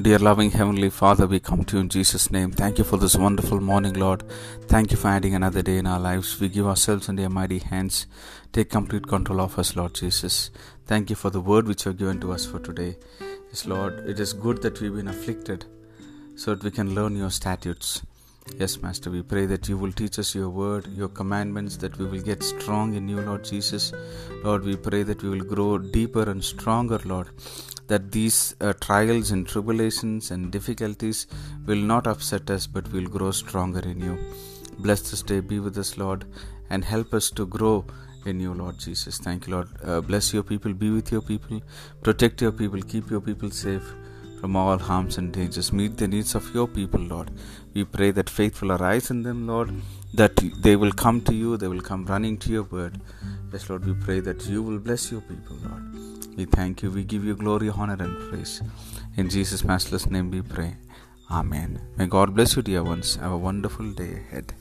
Dear loving Heavenly Father, we come to you in Jesus' name. Thank you for this wonderful morning, Lord. Thank you for adding another day in our lives. We give ourselves in your mighty hands. Take complete control of us, Lord Jesus. Thank you for the word which you have given to us for today. Yes, Lord, it is good that we've been afflicted so that we can learn your statutes. Yes, Master, we pray that you will teach us your word, your commandments, that we will get strong in you, Lord Jesus. Lord, we pray that we will grow deeper and stronger, Lord that these uh, trials and tribulations and difficulties will not upset us but we will grow stronger in you. Bless this day, be with us, Lord, and help us to grow in you, Lord Jesus. Thank you, Lord. Uh, bless your people, be with your people, protect your people, keep your people safe from all harms and dangers. Meet the needs of your people, Lord. We pray that faith will arise in them, Lord, that they will come to you, they will come running to your word. Yes, Lord, we pray that you will bless your people, Lord. We thank you. We give you glory, honor, and praise. In Jesus' matchless name we pray. Amen. May God bless you, dear ones. Have a wonderful day ahead.